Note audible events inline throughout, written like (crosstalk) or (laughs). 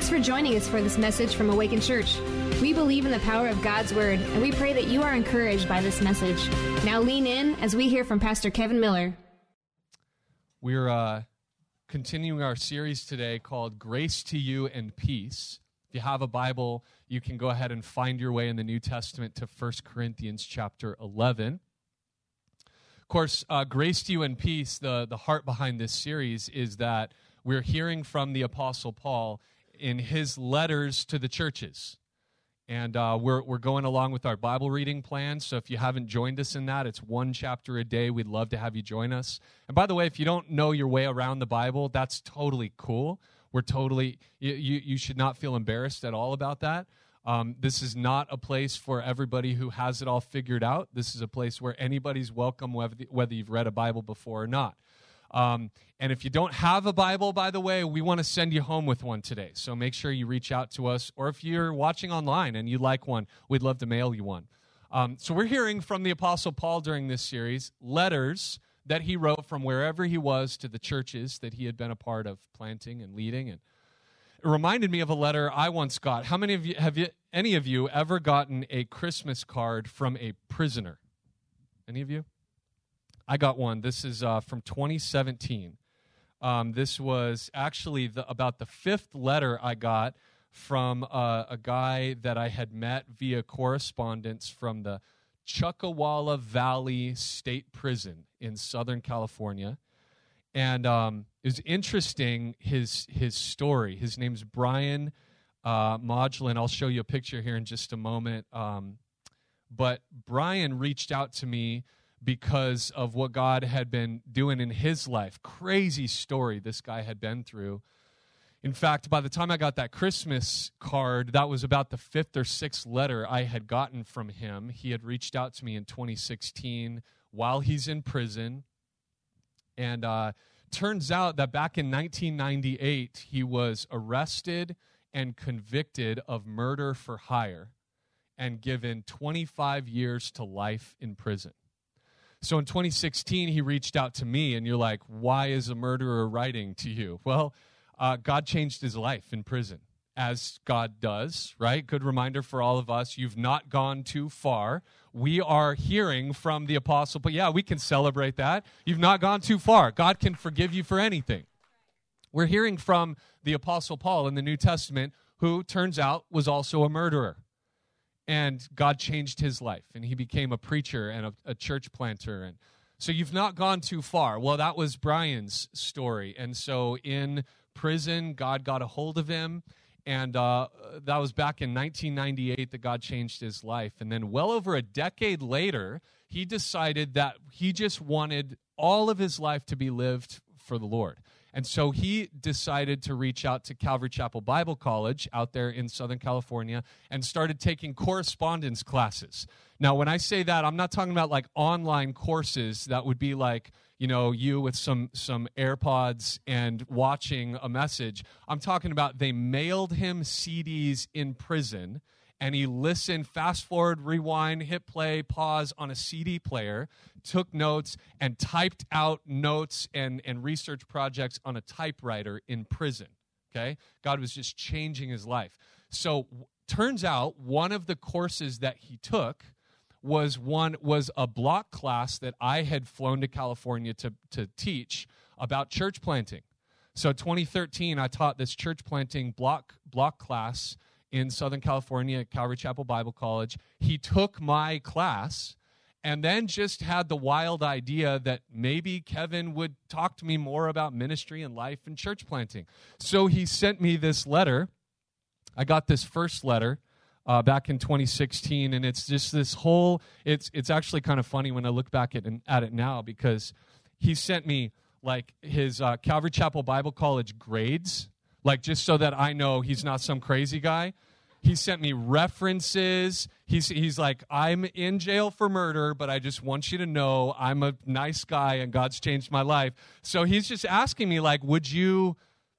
Thanks for joining us for this message from Awakened Church. We believe in the power of God's Word, and we pray that you are encouraged by this message. Now lean in as we hear from Pastor Kevin Miller. We're uh, continuing our series today called Grace to You and Peace. If you have a Bible, you can go ahead and find your way in the New Testament to 1 Corinthians chapter 11. Of course, uh, Grace to You and Peace, the, the heart behind this series is that we're hearing from the Apostle Paul in his letters to the churches. And uh, we're, we're going along with our Bible reading plan. So if you haven't joined us in that, it's one chapter a day. We'd love to have you join us. And by the way, if you don't know your way around the Bible, that's totally cool. We're totally, you, you, should not feel embarrassed at all about that. Um, this is not a place for everybody who has it all figured out. This is a place where anybody's welcome, whether, whether you've read a Bible before or not. Um, and if you don't have a Bible, by the way, we want to send you home with one today. So make sure you reach out to us. Or if you're watching online and you like one, we'd love to mail you one. Um, so we're hearing from the Apostle Paul during this series letters that he wrote from wherever he was to the churches that he had been a part of planting and leading. And it reminded me of a letter I once got. How many of you have you, any of you ever gotten a Christmas card from a prisoner? Any of you? I got one. This is uh, from 2017. Um, this was actually the, about the fifth letter I got from uh, a guy that I had met via correspondence from the Chuckawalla Valley State Prison in Southern California. And um, it was interesting his his story. His name's Brian uh, Modulin. I'll show you a picture here in just a moment. Um, but Brian reached out to me because of what God had been doing in his life. Crazy story this guy had been through. In fact, by the time I got that Christmas card, that was about the fifth or sixth letter I had gotten from him. He had reached out to me in 2016 while he's in prison. And uh, turns out that back in 1998, he was arrested and convicted of murder for hire and given 25 years to life in prison. So in 2016, he reached out to me, and you're like, why is a murderer writing to you? Well, uh, God changed his life in prison, as God does, right? Good reminder for all of us. You've not gone too far. We are hearing from the apostle, but yeah, we can celebrate that. You've not gone too far. God can forgive you for anything. We're hearing from the apostle Paul in the New Testament, who turns out was also a murderer and God changed his life, and he became a preacher and a, a, church planter. And so you've not gone too far. Well, that was Brian's story, and so in prison, God got a hold of him, and uh, that was back in 1998 that God changed his life. And then, well over a decade later, he decided that he just wanted all of his life to be lived for the Lord. And so he decided to reach out to Calvary Chapel Bible College out there in Southern California and started taking correspondence classes. Now, when I say that, I'm not talking about like online courses that would be like, you know, you with some some AirPods and watching a message. I'm talking about they mailed him CDs in prison and he listened, fast forward, rewind, hit play, pause on a CD player, took notes, and typed out notes and, and research projects on a typewriter in prison. Okay? God was just changing his life. So, turns out one of the courses that he took was one was a block class that I had flown to California to, to teach about church planting. So 2013, I taught this church planting block block class in Southern California at Calvary Chapel Bible College. He took my class and then just had the wild idea that maybe Kevin would talk to me more about ministry and life and church planting. So he sent me this letter. I got this first letter uh, back in 2016, and it's just this whole. It's it's actually kind of funny when I look back at at it now because he sent me like his uh, Calvary Chapel Bible College grades like just so that I know he's not some crazy guy. He sent me references. He's, he's like, I'm in jail for murder, but I just want you to know I'm a nice guy and God's changed my life. So he's just asking me, like, would you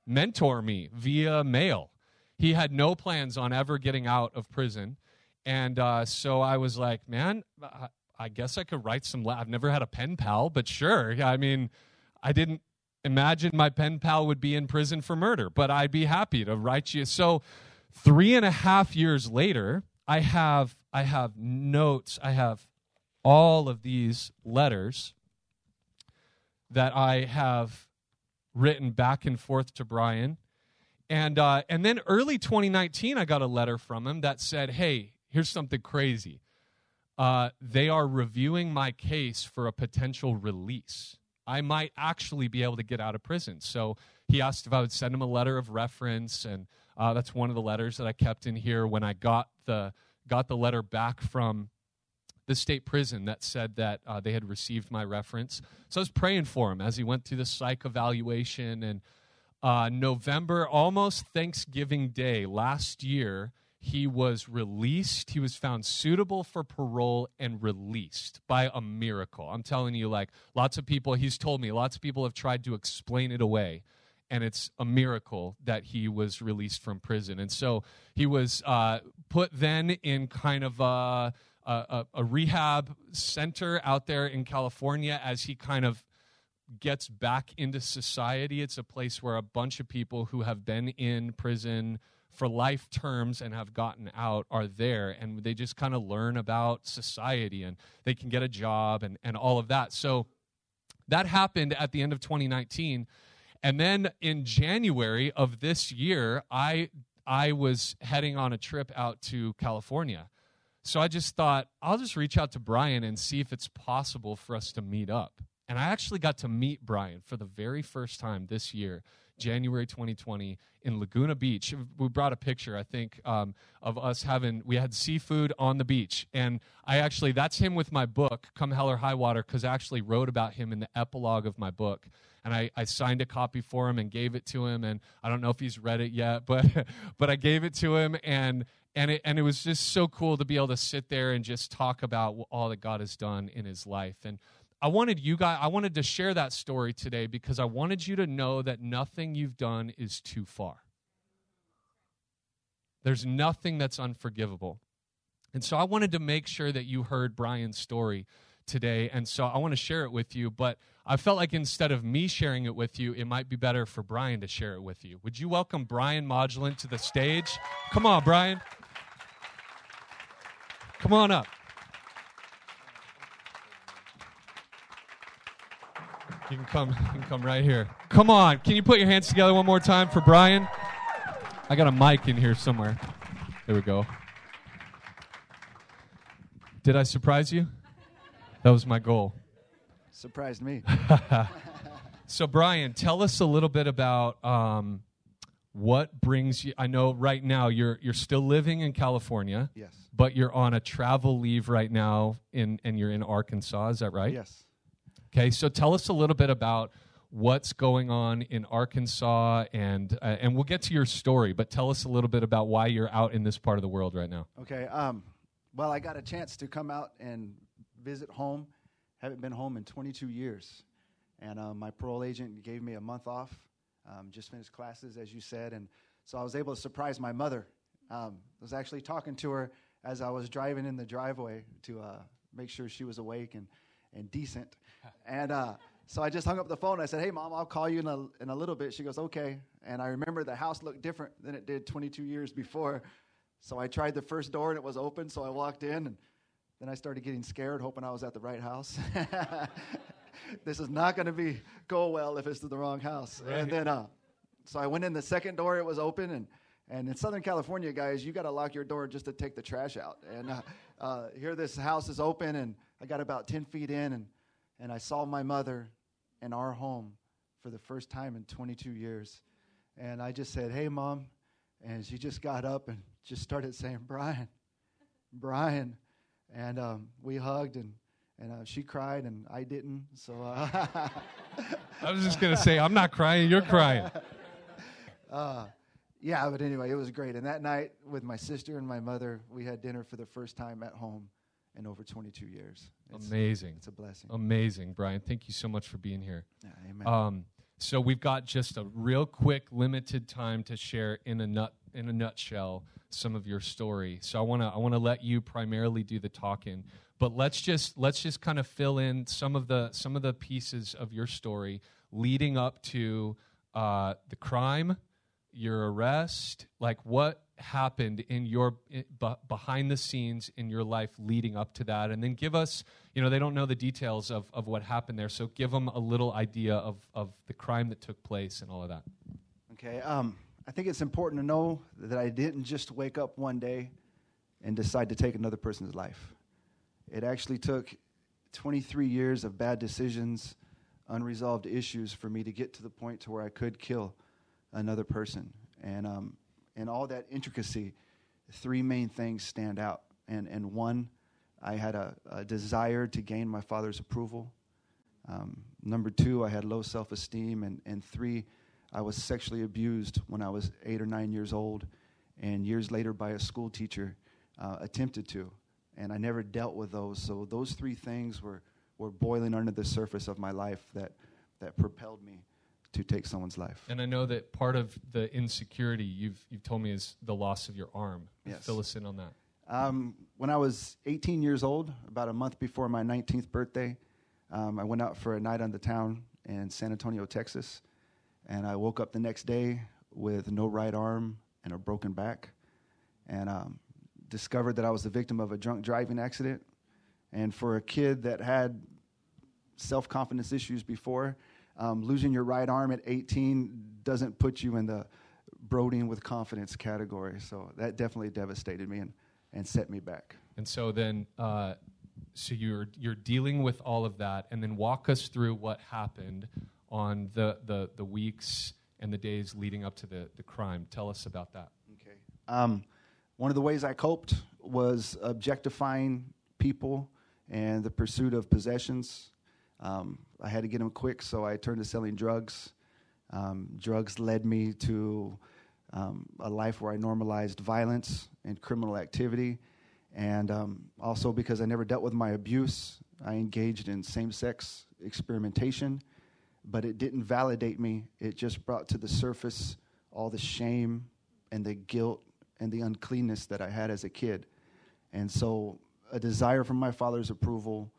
mentor me via mail? He had no plans on ever getting out of prison. And uh, so I was like, man, I guess I could write some. La- I've never had a pen pal, but sure. I mean, I didn't imagine my pen pal would be in prison for murder, but I'd be happy to write you. So, three and a half years later, I have I have notes. I have all of these letters that I have written back and forth to Brian. And, uh, and then early 2019, I got a letter from him that said, Hey, here's something crazy. Uh, they are reviewing my case for a potential release. I might actually be able to get out of prison. So he asked if I would send him a letter of reference, and uh, that's one of the letters that I kept in here when I got the got the letter back from the state prison that said that uh, they had received my reference. So I was praying for him as he went through the psych evaluation. And uh, November, almost Thanksgiving Day last year, he was released. He was found suitable for parole and released by a miracle. I'm telling you, like lots of people, he's told me, lots of people have tried to explain it away. And it's a miracle that he was released from prison. And so he was uh, put then in kind of a, a, a rehab center out there in California as he kind of gets back into society. It's a place where a bunch of people who have been in prison for life terms and have gotten out are there and they just kind of learn about society and they can get a job and, and all of that. So that happened at the end of 2019. And then in January of this year, I I was heading on a trip out to California. So I just thought, I'll just reach out to Brian and see if it's possible for us to meet up. And I actually got to meet Brian for the very first time this year January 2020 in Laguna Beach. We brought a picture, I think, um, of us having, we had seafood on the beach. And I actually, that's him with my book, Come Hell or High Water, because I actually wrote about him in the epilogue of my book. And I, I signed a copy for him and gave it to him. And I don't know if he's read it yet, (laughs) but, but I gave it to him. And, and it, and it was just so cool to be able to sit there and just talk about all that God has done in his life. And I wanted you guys, I wanted to share that story today because I wanted you to know that nothing you've done is too far. There's nothing that's unforgivable. And so I wanted to make sure that you heard Brian's story today. And so I want to share it with you, but I felt like instead of me sharing it with you, it might be better for Brian to share it with you. Would you welcome Brian Modulant to the stage? Come on, Brian. Come on up. You can come. (laughs) You can come right here. Come on. Can you put your hands together one more time for Brian? I got a mic in here somewhere. There we go. Did I surprise you? That was my goal. Surprised me. (laughs) so, Brian, tell us a little bit about um, what brings you. I know right now you're you're still living in California. Yes. But you're on a travel leave right now, in and you're in Arkansas. Is that right? Yes. Okay, so tell us a little bit about what's going on in Arkansas, and uh, and we'll get to your story. But tell us a little bit about why you're out in this part of the world right now. Okay. Um, well, I got a chance to come out and visit home. Haven't been home in 22 years, and uh, my parole agent gave me a month off. Um, just finished classes, as you said, and so I was able to surprise my mother. Um, I was actually talking to her as I was driving in the driveway to uh, make sure she was awake and and decent. And uh, so I just hung up the phone. I said, "Hey, mom, I'll call you in a in a little bit." She goes, "Okay." And I remember the house looked different than it did 22 years before. So I tried the first door and it was open. So I walked in, and then I started getting scared, hoping I was at the right house. (laughs) this is not going to be go well if it's the wrong house. Right. And then, uh, so I went in the second door. It was open, and and in Southern California, guys, you got to lock your door just to take the trash out. And uh, uh, here, this house is open, and I got about 10 feet in, and and I saw my mother in our home for the first time in 22 years. And I just said, Hey, mom. And she just got up and just started saying, Brian, Brian. And um, we hugged, and, and uh, she cried, and I didn't. So uh, (laughs) I was just going to say, I'm not crying, you're crying. (laughs) Uh, yeah, but anyway, it was great. And that night, with my sister and my mother, we had dinner for the first time at home in over 22 years. It's, Amazing. It's a blessing. Amazing, Brian. Thank you so much for being here. Yeah, amen. Um, so we've got just a real quick, limited time to share in a nut in a nutshell some of your story. So I want to I want to let you primarily do the talking, but let's just let's just kind of fill in some of the some of the pieces of your story. leading up to uh, the crime, your arrest, like what happened in your in, behind the scenes in your life leading up to that? And then give us you know they don't know the details of, of what happened there so give them a little idea of, of the crime that took place and all of that. Okay um, i think it's important to know that i didn't just wake up one day and decide to take another person's life. It actually took 23 years of bad decisions unresolved issues for me to get to the point to where i could kill another person. And um, and all that intricacy, three main things stand out. And, and one, I had a, a desire to gain my father's approval. Um, number two, I had low self esteem. And, and three, I was sexually abused when I was eight or nine years old, and years later by a school teacher uh, attempted to. And I never dealt with those. So those three things were, were boiling under the surface of my life that, that propelled me to take someone's life. And I know that part of the insecurity you've you've told me is the loss of your arm. Yes. Fill us in on that. Um, when I was 18 years old, about a month before my 19th birthday, um, I went out for a night on the town in San Antonio, Texas, and I woke up the next day with no right arm and a broken back, and um, discovered that I was the victim of a drunk driving accident. And for a kid that had self confidence issues before, um, losing your right arm at 18 doesn't put you in the brooding with confidence category. So that definitely devastated me and, and set me back. And so then, uh, so you're you're dealing with all of that, and then walk us through what happened on the the, the weeks and the days leading up to the, the crime. Tell us about that. Okay. Um, one of the ways I coped was objectifying people and the pursuit of possessions. Um, I had to get them quick, so I turned to selling drugs. Um, drugs led me to um, a life where I normalized violence and criminal activity. And um, also because I never dealt with my abuse, I engaged in same sex experimentation, but it didn't validate me. It just brought to the surface all the shame and the guilt and the uncleanness that I had as a kid. And so, a desire for my father's approval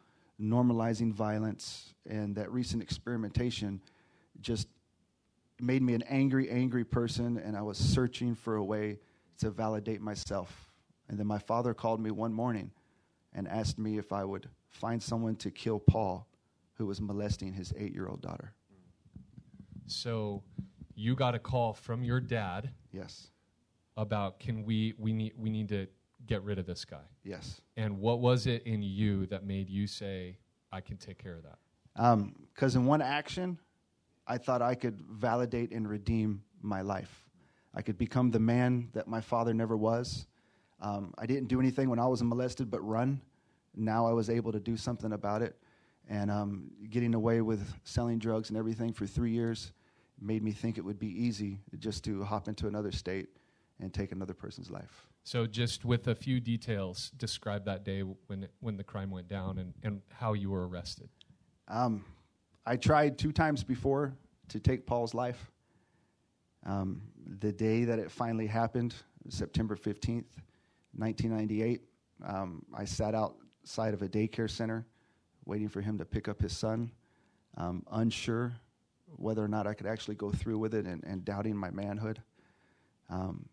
normalizing violence, and that recent experimentation just made me an angry, angry person, and I was searching for a way to validate myself. And then my father called me one morning and asked me if I would find someone to kill Paul, who was molesting his eight year old daughter. So you got a call from your dad. Yes. About can we we need we need to get rid of this guy. Yes. And what was it in you that made you say, I can take care of that? Because um, in one action, I thought I could validate and redeem my life. I could become the man that my father never was. Um, I didn't do anything when I was molested but run. Now I was able to do something about it. And um, getting away with selling drugs and everything for three years made me think it would be easy just to hop into another state and take another person's life. So, just with a few details, describe that day when, when the crime went down and, and how you were arrested. Um, I tried two times before to take Paul's life. Um, the day that it finally happened, September 15th, 1998, um, I sat outside of a daycare center waiting for him to pick up his son, um, unsure whether or not I could actually go through with it and, and doubting my manhood. Um,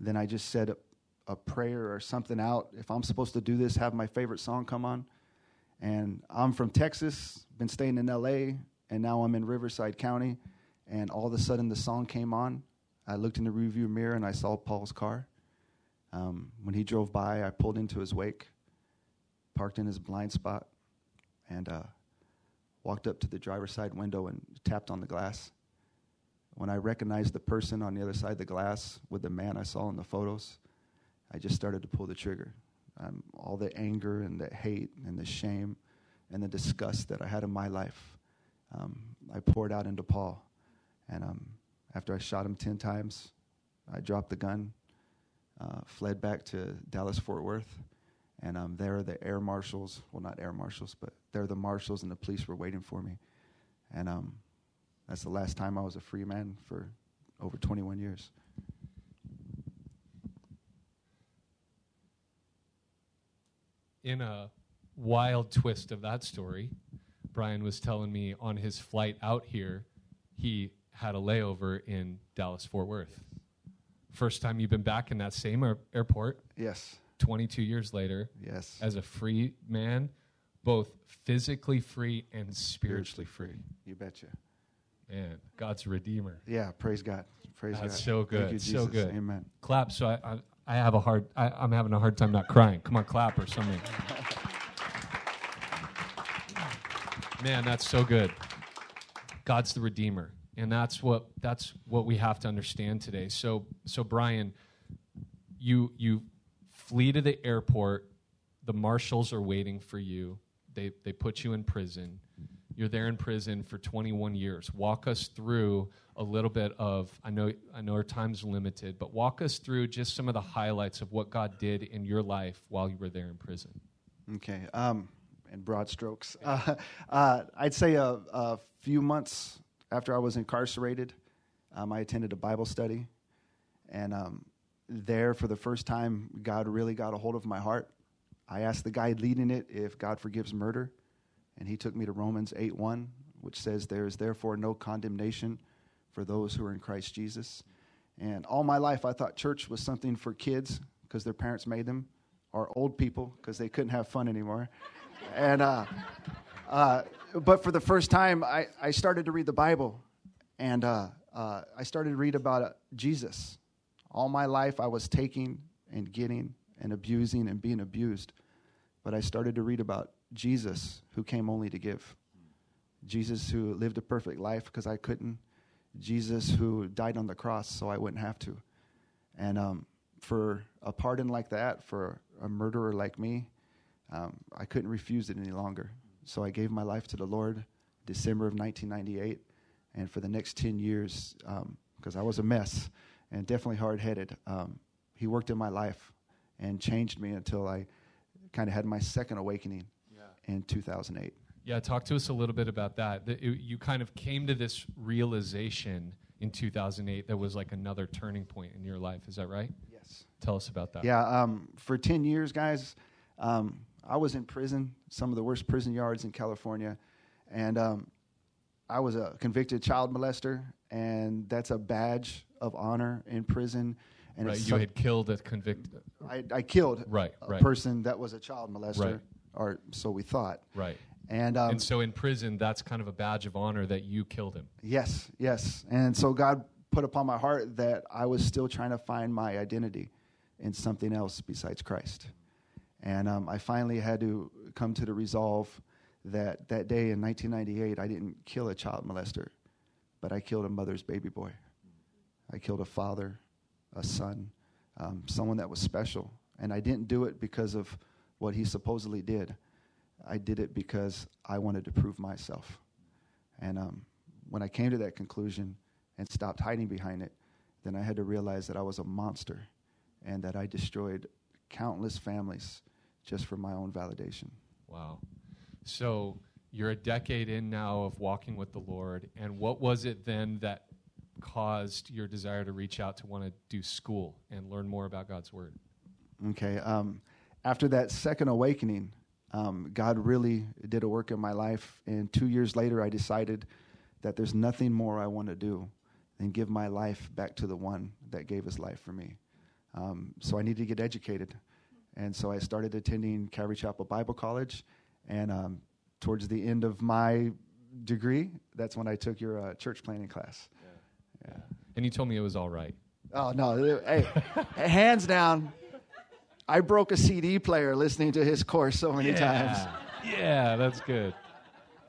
then I just said a prayer or something out. If I'm supposed to do this, have my favorite song come on. And I'm from Texas, been staying in LA, and now I'm in Riverside County. And all of a sudden, the song came on. I looked in the rearview mirror and I saw Paul's car. Um, when he drove by, I pulled into his wake, parked in his blind spot, and uh, walked up to the driver's side window and tapped on the glass. When I recognized the person on the other side of the glass with the man I saw in the photos, I just started to pull the trigger. Um, all the anger and the hate and the shame and the disgust that I had in my life, um, I poured out into Paul. And um, after I shot him 10 times, I dropped the gun, uh, fled back to Dallas Fort Worth. And um, there, the air marshals well, not air marshals, but there, the marshals and the police were waiting for me. And um, that's the last time I was a free man for over 21 years. In a wild twist of that story, Brian was telling me on his flight out here, he had a layover in Dallas Fort Worth. First time you've been back in that same air- airport, Yes. 22 years later, Yes. as a free man, both physically free and spiritually free. You betcha. Man, God's redeemer. Yeah. Praise God. Praise God. That's God. so Thank good, you, so good. Amen. Clap. So I, I, I have a hard. I, I'm having a hard time not crying. Come on, clap or something. Man, that's so good. God's the redeemer, and that's what that's what we have to understand today. So, so Brian, you you flee to the airport. The marshals are waiting for you. They they put you in prison. You're there in prison for 21 years. Walk us through a little bit of. I know I know our time's limited, but walk us through just some of the highlights of what God did in your life while you were there in prison. Okay. Um, in broad strokes, (laughs) uh, uh, I'd say a, a few months after I was incarcerated, um, I attended a Bible study, and um, there for the first time, God really got a hold of my heart. I asked the guy leading it if God forgives murder, and he took me to Romans eight one, which says, "There is therefore no condemnation for those who are in Christ Jesus." And all my life, I thought church was something for kids because their parents made them, or old people because they couldn't have fun anymore. (laughs) and uh, uh, but for the first time, I, I started to read the Bible, and uh, uh, I started to read about uh, Jesus. All my life, I was taking and getting and abusing and being abused, but I started to read about Jesus, who came only to give. Jesus, who lived a perfect life because I couldn't. Jesus, who died on the cross so I wouldn't have to. And um, for a pardon like that, for a murderer like me, um, I couldn't refuse it any longer. So I gave my life to the Lord December of 1998. And for the next 10 years, because I was a mess and definitely hard headed, um, He worked in my life and changed me until I kind of had my second awakening in 2008. Yeah, talk to us a little bit about that. That it- you kind of came to this realization in 2008 that was like another turning point in your life. Is that right? Yes. Tell us about that. Yeah, um, for 10 years, guys, um, I was in prison, some of the worst prison yards in California. And um, I was a convicted child molester, and that's a badge of honor in prison. And right. You had killed a convicted. I, I killed Right, a right. person that was a child molester, Right. Or so we thought. Right. And, um, and so in prison, that's kind of a badge of honor that you killed him. Yes, yes. And so God put upon my heart that I was still trying to find my identity in something else besides Christ. And um, I finally had to come to the resolve that that day in 1998, I didn't kill a child molester, but I killed a mother's baby boy. I killed a father, a son, um, someone that was special. And I didn't do it because of what he supposedly did. I did it because I wanted to prove myself. And um, when I came to that conclusion and stopped hiding behind it, then I had to realize that I was a monster and that I destroyed countless families just for my own validation. Wow. So you're a decade in now of walking with the Lord. And what was it then that caused your desire to reach out to want to do school and learn more about God's Word? Okay. Um, after that second awakening, um, God really did a work in my life. And two years later, I decided that there's nothing more I want to do than give my life back to the one that gave his life for me. Um, so I needed to get educated. And so I started attending Calvary Chapel Bible College. And um, towards the end of my degree, that's when I took your uh, church planting class. Yeah. And you told me it was all right. Oh no! Hey, (laughs) hands down, I broke a CD player listening to his course so many times. Yeah, that's good.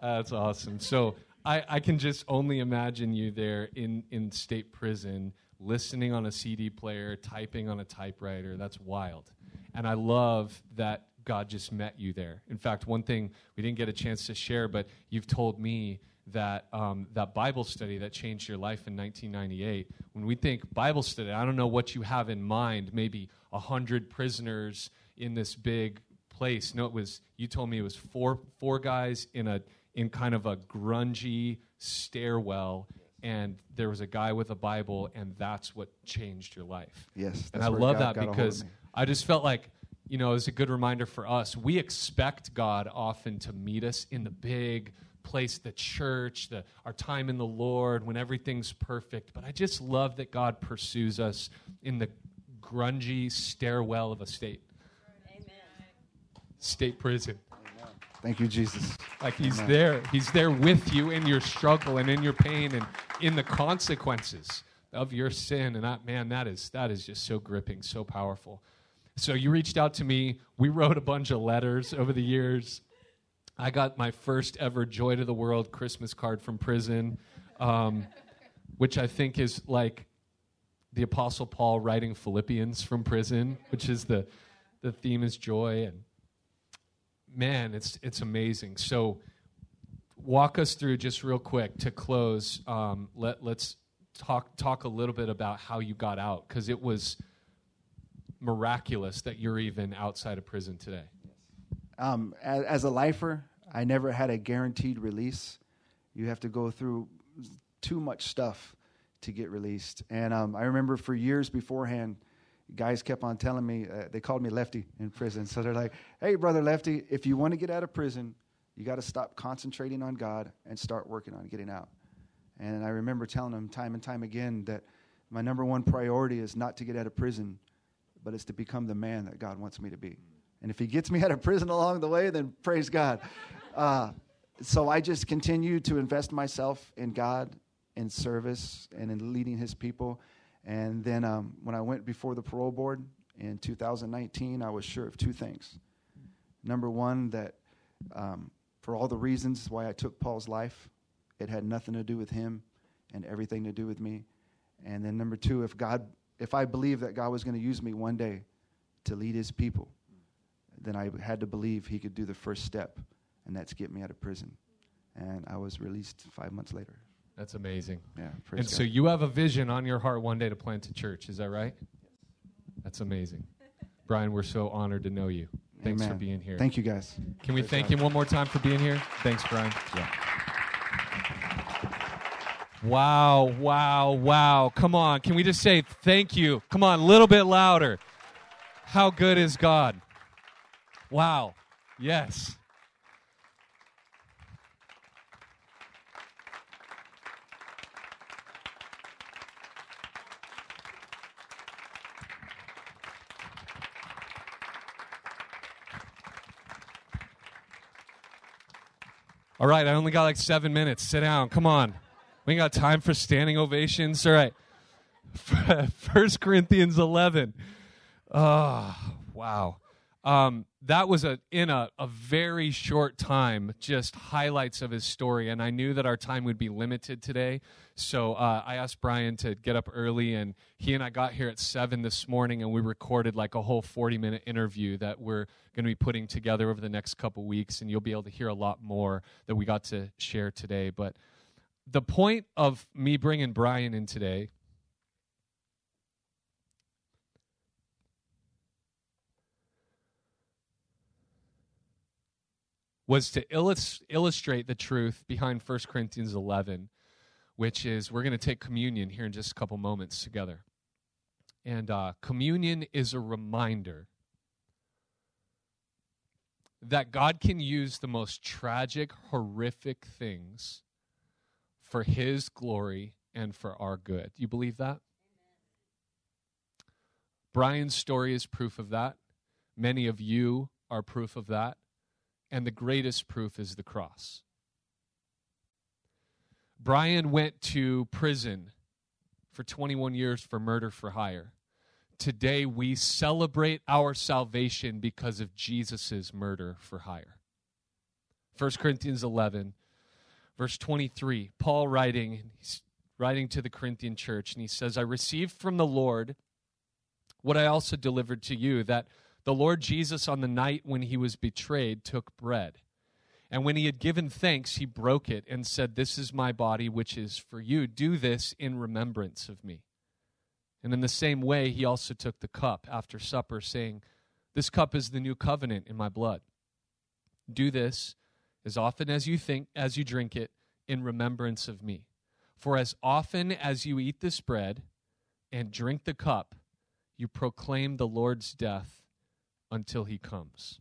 That's awesome. So I, I can just only imagine you there in, in state prison, listening on a CD player, typing on a typewriter. That's wild. And I love that God just met you there. In fact, one thing we didn't get a chance to share, but you've told me that um, that Bible study that changed your life in 1998. When we think Bible study, I don't know what you have in mind. Maybe a hundred prisoners in this big place. No, it was. You told me it was four four guys in a in kind of a grungy stairwell, and there was a guy with a Bible, and that's what changed your life. Yes, and I love God that got a hold of because. I just felt like, you know, it's a good reminder for us. We expect God often to meet us in the big, place the church, the, our time in the Lord, when everything's perfect. But I just love that God pursues us in the grungy stairwell of a state. Amen. State prison. Amen. Thank you, Jesus. Like he's Amen. there. He's there with you in your struggle and in your pain and in the consequences of your sin. And that man, that is that is just so gripping, so powerful. So you reached out to me. We wrote a bunch of letters over the years. I got my first ever Joy to the World Christmas card from prison, um, which I think is like the Apostle Paul writing Philippians from prison, which is the the theme is joy and man, it's it's amazing. So walk us through just real quick to close. Um, let let's talk talk a little bit about how you got out because it was miraculous that you're even outside of prison today. Um, as, as, a lifer, I never had a guaranteed release. You have to go through too much stuff to get released. And um, I remember for years beforehand, guys kept on telling me, uh, they called me Lefty in prison. So they're like, hey, brother Lefty, if you want to get out of prison, you got to stop concentrating on God and start working on getting out. And I remember telling them time and time again that my number one priority is not to get out of prison, but it's to become the man that God wants me to be. And if He gets me out of prison along the way, then praise God. Uh, so I just continue to invest myself in God, in service, and in leading His people. And then um, when I went before the parole board in 2019, I was sure of two things. Number one, that um, for all the reasons why I took Paul's life, it had nothing to do with him and everything to do with me. And then number two, if God, if I believed that God was going to use me one day to lead His people, then I had to believe He could do the first step, and that's get me out of prison. And I was released five months later. That's amazing. Yeah. and God. so you have a vision on your heart one day to plant a church. Is that right? That's amazing. Brian, we're so honored to know you. Thanks Amen. for being here. Thank you, guys. Can we thank him one more time for being here? Thanks, Brian. Yeah. Wow, wow, wow. Come on. Can we just say thank you? Come on, a little bit louder. How good is God? Wow. Yes. All right, I only got like seven minutes. Sit down. Come on. We got time for standing ovations. All right. (laughs) First Corinthians 11. Oh, wow. Um, that was a in a, a very short time just highlights of his story and i knew that our time would be limited today so uh, i asked brian to get up early and he and i got here at 7 this morning and we recorded like a whole 40 minute interview that we're going to be putting together over the next couple weeks and you'll be able to hear a lot more that we got to share today but the point of me bringing Brian in today was to illus- illustrate the truth behind 1 Corinthians 11, which is we're going to take communion here in just a couple moments together. And uh, communion is a reminder that God can use the most tragic, horrific things for his glory and for our good. You believe that? Brian's story is proof of that. Many of you are proof of that. And the greatest proof is the cross. Brian went to prison for 21 years for murder for hire. Today we celebrate our salvation because of Jesus' murder for hire. 1 Corinthians 11 Verse 23, Paul writing, he's writing to the Corinthian church, and he says, I received from the Lord what I also delivered to you, that the Lord Jesus, on the night when he was betrayed, took bread. And when he had given thanks, he broke it and said, This is my body, which is for you. Do this in remembrance of me. And in the same way, he also took the cup after supper, saying, This cup is the new covenant in my blood. Do this as often as you think as you drink it in remembrance of me for as often as you eat this bread and drink the cup you proclaim the lord's death until he comes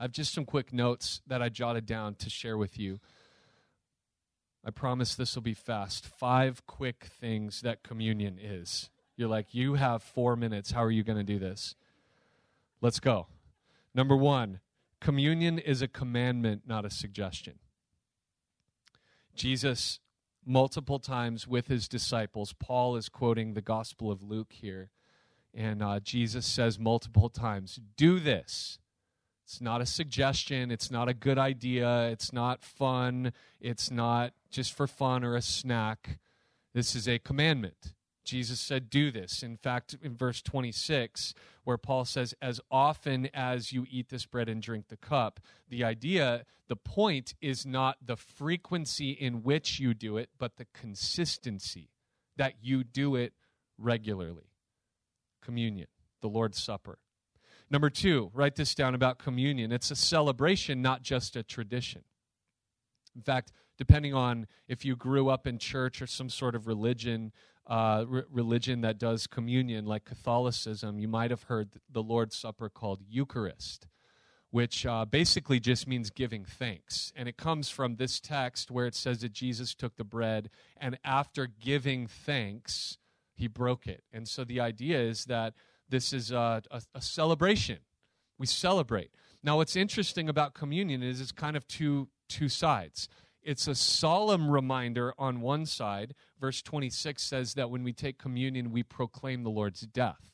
I have just some quick notes that I jotted down to share with you. I promise this will be fast. Five quick things that communion is. You're like, you have four minutes. How are you going to do this? Let's go. Number one, communion is a commandment, not a suggestion. Jesus, multiple times with his disciples, Paul is quoting the Gospel of Luke here, and uh, Jesus says multiple times, Do this. It's not a suggestion. It's not a good idea. It's not fun. It's not just for fun or a snack. This is a commandment. Jesus said, Do this. In fact, in verse 26, where Paul says, As often as you eat this bread and drink the cup, the idea, the point is not the frequency in which you do it, but the consistency that you do it regularly. Communion, the Lord's Supper. Number two, write this down about communion. It's a celebration, not just a tradition. In fact, depending on if you grew up in church or some sort of religion, uh, re- religion that does communion, like Catholicism, you might have heard the Lord's Supper called Eucharist, which uh, basically just means giving thanks. And it comes from this text where it says that Jesus took the bread and after giving thanks, he broke it. And so the idea is that this is a, a, a celebration. We celebrate. Now, what's interesting about communion is it's kind of two two sides. It's a solemn reminder on one side. Verse 26 says that when we take communion, we proclaim the Lord's death.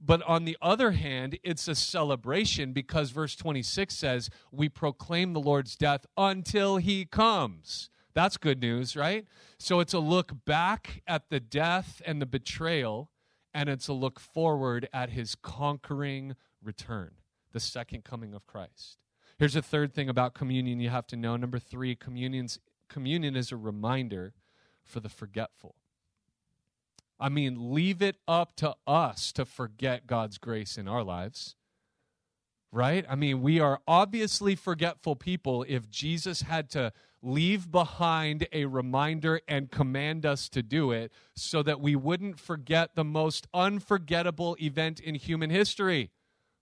But on the other hand, it's a celebration because verse 26 says, We proclaim the Lord's death until he comes. That's good news, right? So it's a look back at the death and the betrayal, and it's a look forward at his conquering return, the second coming of Christ. Here's a third thing about communion you have to know. Number three, communion's, communion is a reminder for the forgetful. I mean, leave it up to us to forget God's grace in our lives. Right? I mean, we are obviously forgetful people if Jesus had to leave behind a reminder and command us to do it so that we wouldn't forget the most unforgettable event in human history,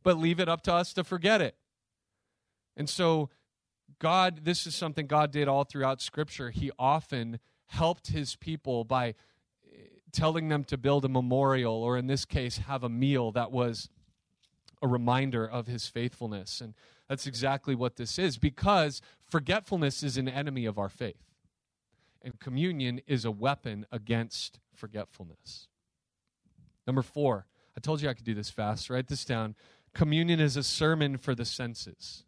but leave it up to us to forget it. And so, God, this is something God did all throughout Scripture. He often helped his people by eh, telling them to build a memorial, or in this case, have a meal that was a reminder of his faithfulness. And that's exactly what this is, because forgetfulness is an enemy of our faith. And communion is a weapon against forgetfulness. Number four, I told you I could do this fast. Write this down. Communion is a sermon for the senses.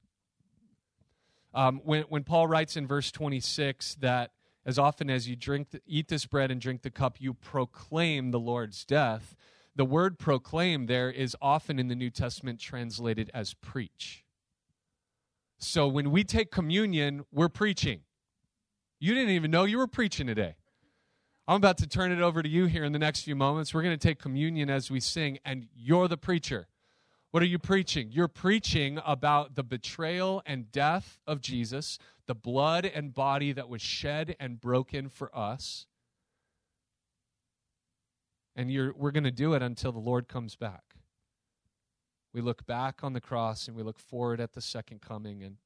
Um, when, when Paul writes in verse 26 that as often as you drink, the, eat this bread and drink the cup, you proclaim the Lord's death. The word proclaim there is often in the New Testament translated as preach. So when we take communion, we're preaching. You didn't even know you were preaching today. I'm about to turn it over to you here in the next few moments. We're going to take communion as we sing, and you're the preacher. What are you preaching? You're preaching about the betrayal and death of Jesus, the blood and body that was shed and broken for us. And we're going to do it until the Lord comes back. We look back on the cross and we look forward at the second coming. And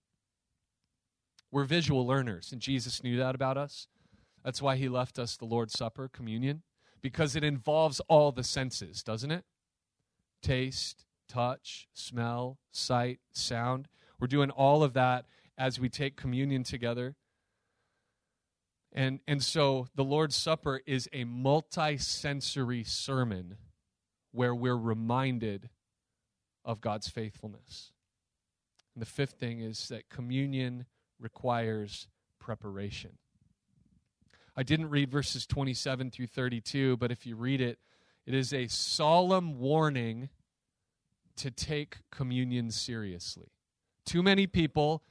we're visual learners, and Jesus knew that about us. That's why he left us the Lord's Supper, communion, because it involves all the senses, doesn't it? Taste, touch, smell, sight, sound. We're doing all of that as we take communion together. And, and so the Lord's Supper is a multi-sensory sermon where we're reminded of God's faithfulness. And the fifth thing is that communion requires preparation. I didn't read verses 27 through 32, but if you read it, it is a solemn warning to take communion seriously. Too many people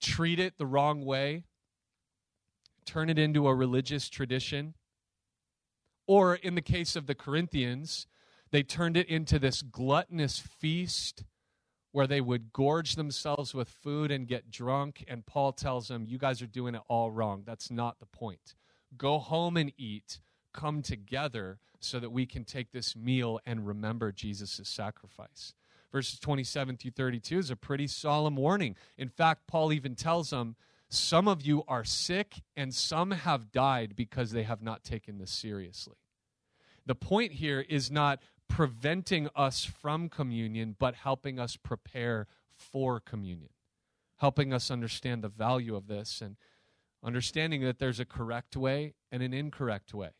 treat it the wrong way, turn it into a religious tradition. Or in the case of the Corinthians, they turned it into this gluttonous feast where they would gorge themselves with food and get drunk. And Paul tells them, You guys are doing it all wrong. That's not the point. Go home and eat, come together so that we can take this meal and remember Jesus' sacrifice. verses 27 through 32 is a pretty solemn warning. In fact, Paul even tells them, Some of you are sick, and some have died because they have not taken this seriously. The point here is not preventing us from communion, but helping us prepare for communion, helping us understand the value of this and understanding that there's a correct way and an incorrect way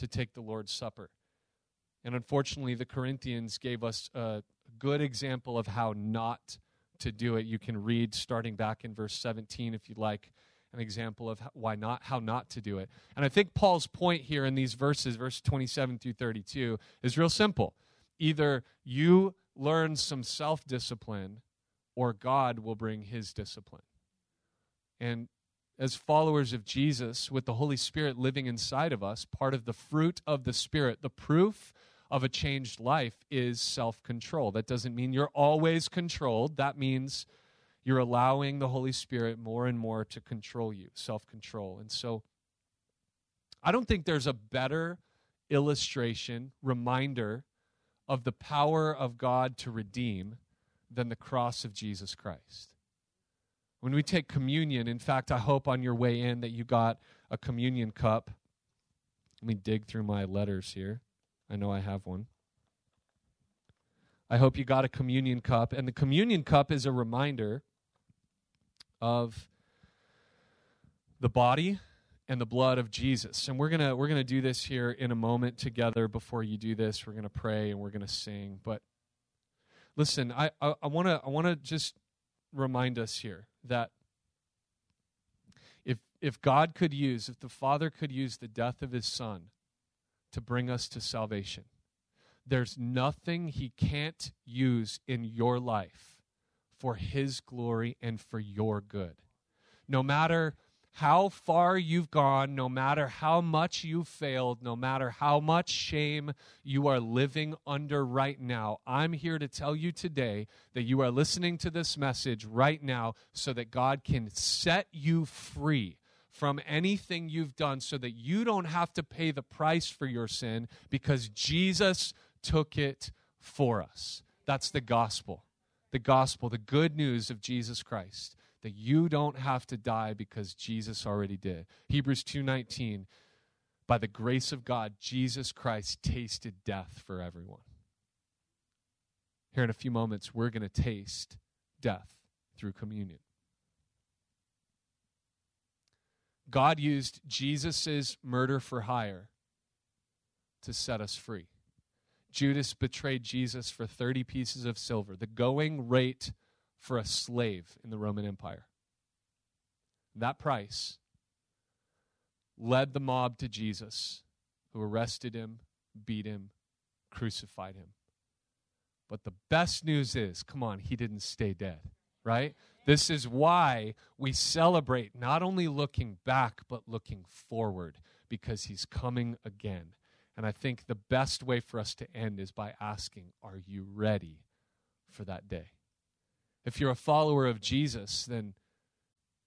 to take the Lord's Supper. And unfortunately, the Corinthians gave us a good example of how not to do it. You can read starting back in verse 17 if you'd like an example of why not how not to do it. And I think Paul's point here in these verses, verse 27 through 32, is real simple. Either you learn some self-discipline or God will bring his discipline. And as followers of Jesus, with the Holy Spirit living inside of us, part of the fruit of the Spirit, the proof of a changed life is self control. That doesn't mean you're always controlled. That means you're allowing the Holy Spirit more and more to control you, self control. And so I don't think there's a better illustration, reminder of the power of God to redeem than the cross of Jesus Christ. When we take communion, in fact, I hope on your way in that you got a communion cup. Let me dig through my letters here. I know I have one. I hope you got a communion cup. And the communion cup is a reminder of the body and the blood of Jesus. And we're going to we're going to do this here in a moment together before you do this. We're going to pray and we're going to sing. But listen, I I want to I want to just remind us here that if if God could use if the Father could use the death of his son to bring us to salvation, there's nothing he can't use in your life for His glory and for your good. No matter how far you've gone, no matter how much you've failed, no matter how much shame you are living under right now, I'm here to tell you today that you are listening to this message right now so that God can set you free from anything you've done so that you don't have to pay the price for your sin because Jesus took it for us. That's the gospel the gospel, the good news of Jesus Christ, that you don't have to die because Jesus already did. Hebrews 2:19 by the grace of God, Jesus Christ tasted death for everyone. Here in a few moments, we're going to taste death through communion. God used Jesus' murder for hire to set us free. Judas betrayed Jesus for 30 pieces of silver, the going rate for a slave in the Roman Empire. That price led the mob to Jesus, who arrested him, beat him, crucified him. But the best news is come on, he didn't stay dead, right? This is why we celebrate not only looking back, but looking forward, because he's coming again. And I think the best way for us to end is by asking, Are you ready for that day? If you're a follower of Jesus, then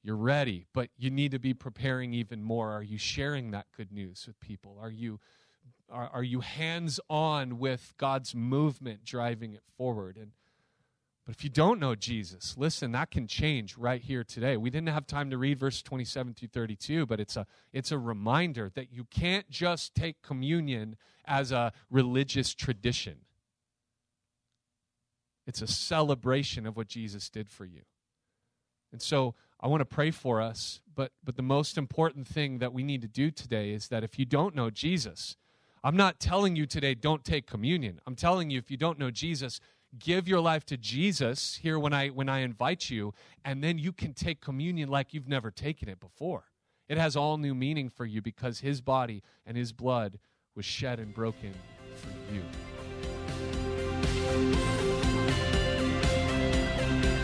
you're ready, but you need to be preparing even more. Are you sharing that good news with people? Are you are, are you hands on with God's movement driving it forward? And but if you don't know Jesus, listen, that can change right here today. We didn't have time to read verse 27 through 32, but it's a it's a reminder that you can't just take communion as a religious tradition. It's a celebration of what Jesus did for you. And so I want to pray for us, but but the most important thing that we need to do today is that if you don't know Jesus, I'm not telling you today don't take communion. I'm telling you if you don't know Jesus, give your life to Jesus here when I when I invite you and then you can take communion like you've never taken it before. It has all new meaning for you because his body and his blood was shed and broken for you.